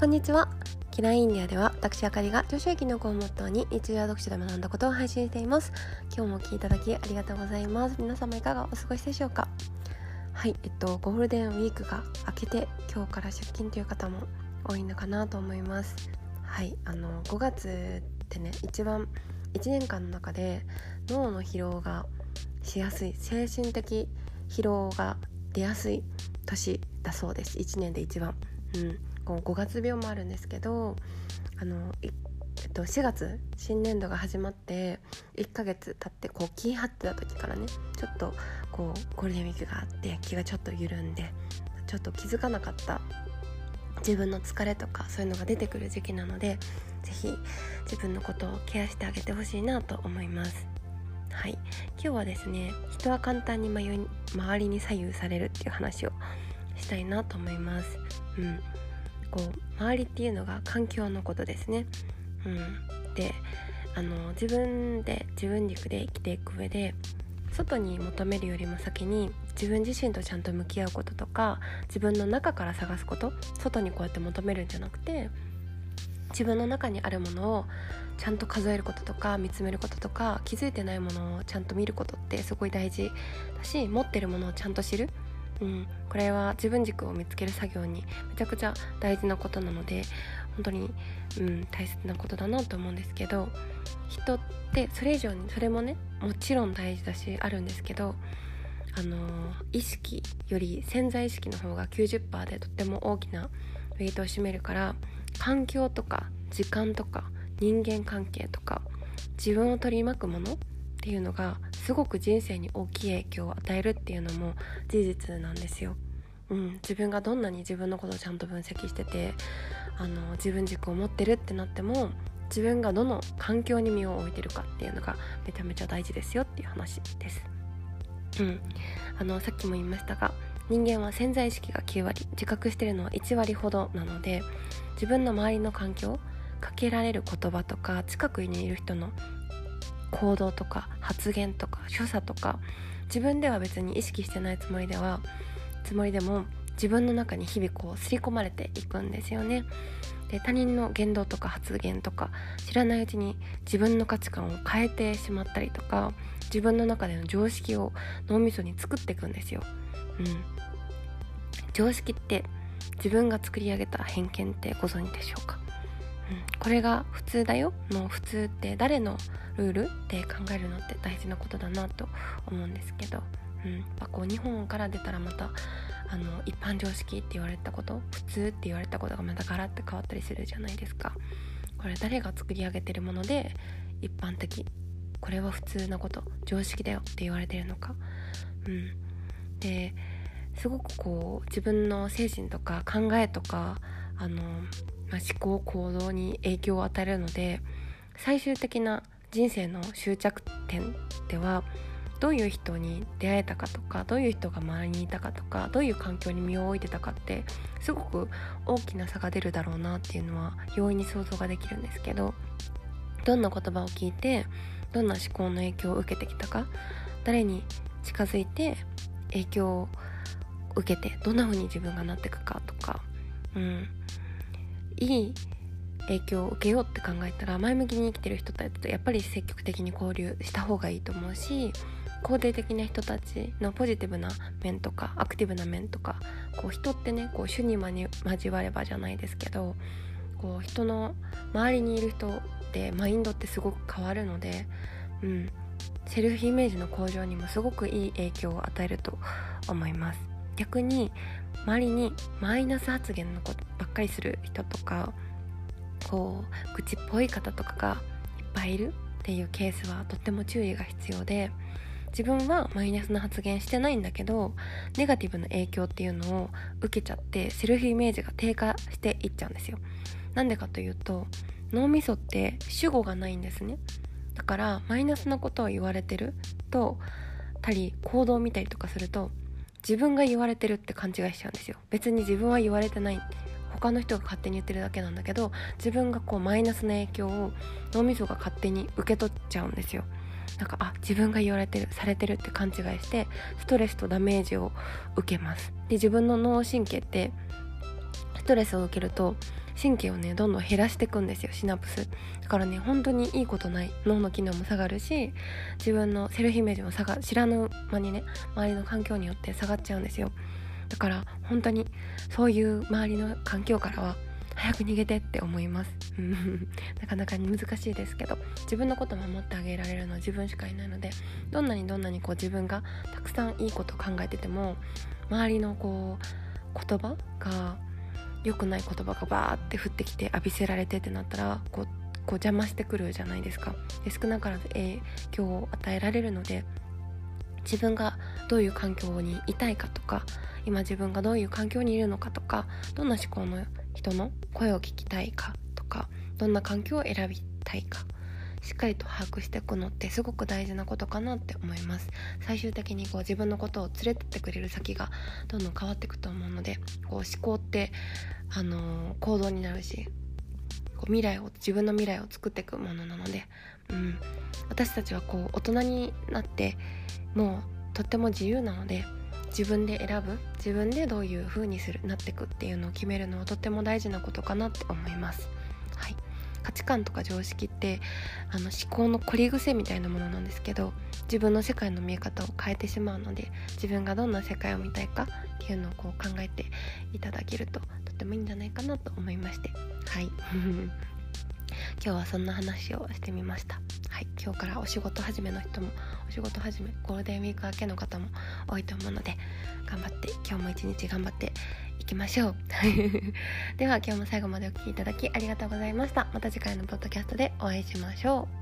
こんにちは。キラインディアでは私あかりが女子駅の子をモットーに日常読書で学んだことを配信しています。今日もお聴きいただきありがとうございます。皆様いかがお過ごしでしょうか？はいえっとゴールデンウィークが明けて今日から出勤という方も多いのかなと思います。はいあの5月ってね一番1年間の中で脳の疲労がしやすい精神的疲労が出やすい年だそうです。1年で一番。うん。こう5月病もあるんですけどあのえっと、4月新年度が始まって1ヶ月経ってこう気張ってた時からねちょっとこうゴールデンウィークがあって気がちょっと緩んでちょっと気づかなかった自分の疲れとかそういうのが出てくる時期なので是非自分のことをケアしてあげてほしいなと思います。はい。今日はですね人は簡単に迷い周りに左右されるっていう話をしたいなと思います。うん。こう周りっていうのが環境のことですね。うん。であの自分で自分軸で生きていく上で外に求めるよりも先に自分自身とちゃんと向き合うこととか自分の中から探すこと外にこうやって求めるんじゃなくて自分の中にあるものをちゃんと数えることとか見つめることとか気づいてないものをちゃんと見ることってすごい大事だし持ってるものをちゃんと知る、うん、これは自分軸を見つける作業にめちゃくちゃ大事なことなので本当に、うん、大切なことだなと思うんですけど人ってそれ以上にそれもねもちろん大事だしあるんですけどあの意識より潜在意識の方が90%でとっても大きなウェイトを占めるから環境とか時間とか人間関係とか自分を取り巻くものっていうのがすごく人生に大きい影響を与えるっていうのも事実なんですよ。うん、自分がどんなに自分のことをちゃんと分析しててあの自分軸を持ってるってなっても自分がどの環境に身を置いてるかっていうのがめちゃめちゃ大事ですよっていう話です。うん、あのさっきも言いましたが人間は潜在意識が9割自覚してるのは1割ほどなので自分の周りの環境かけられる言葉とか近くにいる人の行動とか発言とか所作とか自分では別に意識してないつもりではつもりでも自分の中に日々こう刷り込まれていくんですよね。で他人の言動とか発言とか知らないうちに自分の価値観を変えてしまったりとか自分の中での常識を脳みそに作っていくんですよ、うん、常識って自分が作り上げた偏見ってご存知でしょうか、これが普通だよ。の普通って誰のルールって考えるのって大事なことだなと思うんですけど、うん、やっぱこう日本から出たらまたあの一般常識って言われたこと普通って言われたことがまたガラッて変わったりするじゃないですか。これ誰が作り上げてるもので一般的これは普通なこと常識だよって言われてるのか。うん。ですごくこう自分の精神とか考えとかあの、まあ、思考行動に影響を与えるので最終的な人生の終着点ではどういう人に出会えたかとかどういう人が周りにいたかとかどういう環境に身を置いてたかってすごく大きな差が出るだろうなっていうのは容易に想像ができるんですけどどんな言葉を聞いてどんな思考の影響を受けてきたか誰に近づいて影響を受けてどんな風に自分がなっていくかとか、うん、いい影響を受けようって考えたら前向きに生きてる人たちとやっぱり積極的に交流した方がいいと思うし肯定的な人たちのポジティブな面とかアクティブな面とかこう人ってねこう主に交わればじゃないですけどこう人の周りにいる人ってマインドってすごく変わるので、うん、セルフイメージの向上にもすごくいい影響を与えると思います。逆に周りにマイナス発言のことばっかりする人とかこう愚痴っぽい方とかがいっぱいいるっていうケースはとっても注意が必要で自分はマイナスな発言してないんだけどネガティブな影響っていうのを受けちゃってセルフイメージが低下していっちゃうんですよ。なんでかというと脳みそって主語がないんですね。だからマイナスなことを言われてるとたり行動を見たりとかすると自分が言われてるって勘違いしちゃうんですよ。別に自分は言われてない。他の人が勝手に言ってるだけなんだけど自分がこうマイナスの影響を脳みそが勝手に受け取っちゃうんですよ。なんかあ自分が言われてるされてるって勘違いしてストレスとダメージを受けます。で自分の脳神経ってストレスを受けると神経をねどんどん減らしていくんですよシナプス。だからね本当にいいことない。脳の機能も下がるし自分のセルフイメージも下が知らぬ間にね周りの環境によって下がっちゃうんですよ。だから本当にそういう周りの環境からは早く逃げてって思います。なかなか難しいですけど自分のこと守ってあげられるのは自分しかいないのでどんなにどんなにこう自分がたくさんいいこと考えてても周りのこう言葉が良くない言葉がバーって降ってきて浴びせられてってなったらこうこう邪魔してくるじゃないですか。で少なからず影響を与えられるので自分がどういう環境にいたいかとか今自分がどういう環境にいるのかとかどんな思考の人の声を聞きたいかとかどんな環境を選びたいかしっかりと把握していくのってすごく大事なことかなって思います最終的にこう自分のことを連れてってくれる先がどんどん変わっていくと思うのでこう思考ってあの、行動になるしこう未来を自分の未来を作っていくものなので、うん、私たちはこう大人になってもうとっても自由なので自分で選ぶ自分でどういう風にするなっていくっていうのを決めるのはとっても大事なことかなって思います。価値観とか常識ってあの思考の凝り癖みたいなものなんですけど自分の世界の見え方を変えてしまうので自分がどんな世界を見たいかっていうのをこう考えていただけるととてもいいんじゃないかなと思いまして。はい。今日はそんな話をしてみました。はい。今日からお仕事始めの人もお仕事始めゴールデンウィーク明けの方も多いと思うので頑張って今日も一日頑張ってきましょう。では今日も最後までお聴きいただきありがとうございました。また次回のポッドキャストでお会いしましょう。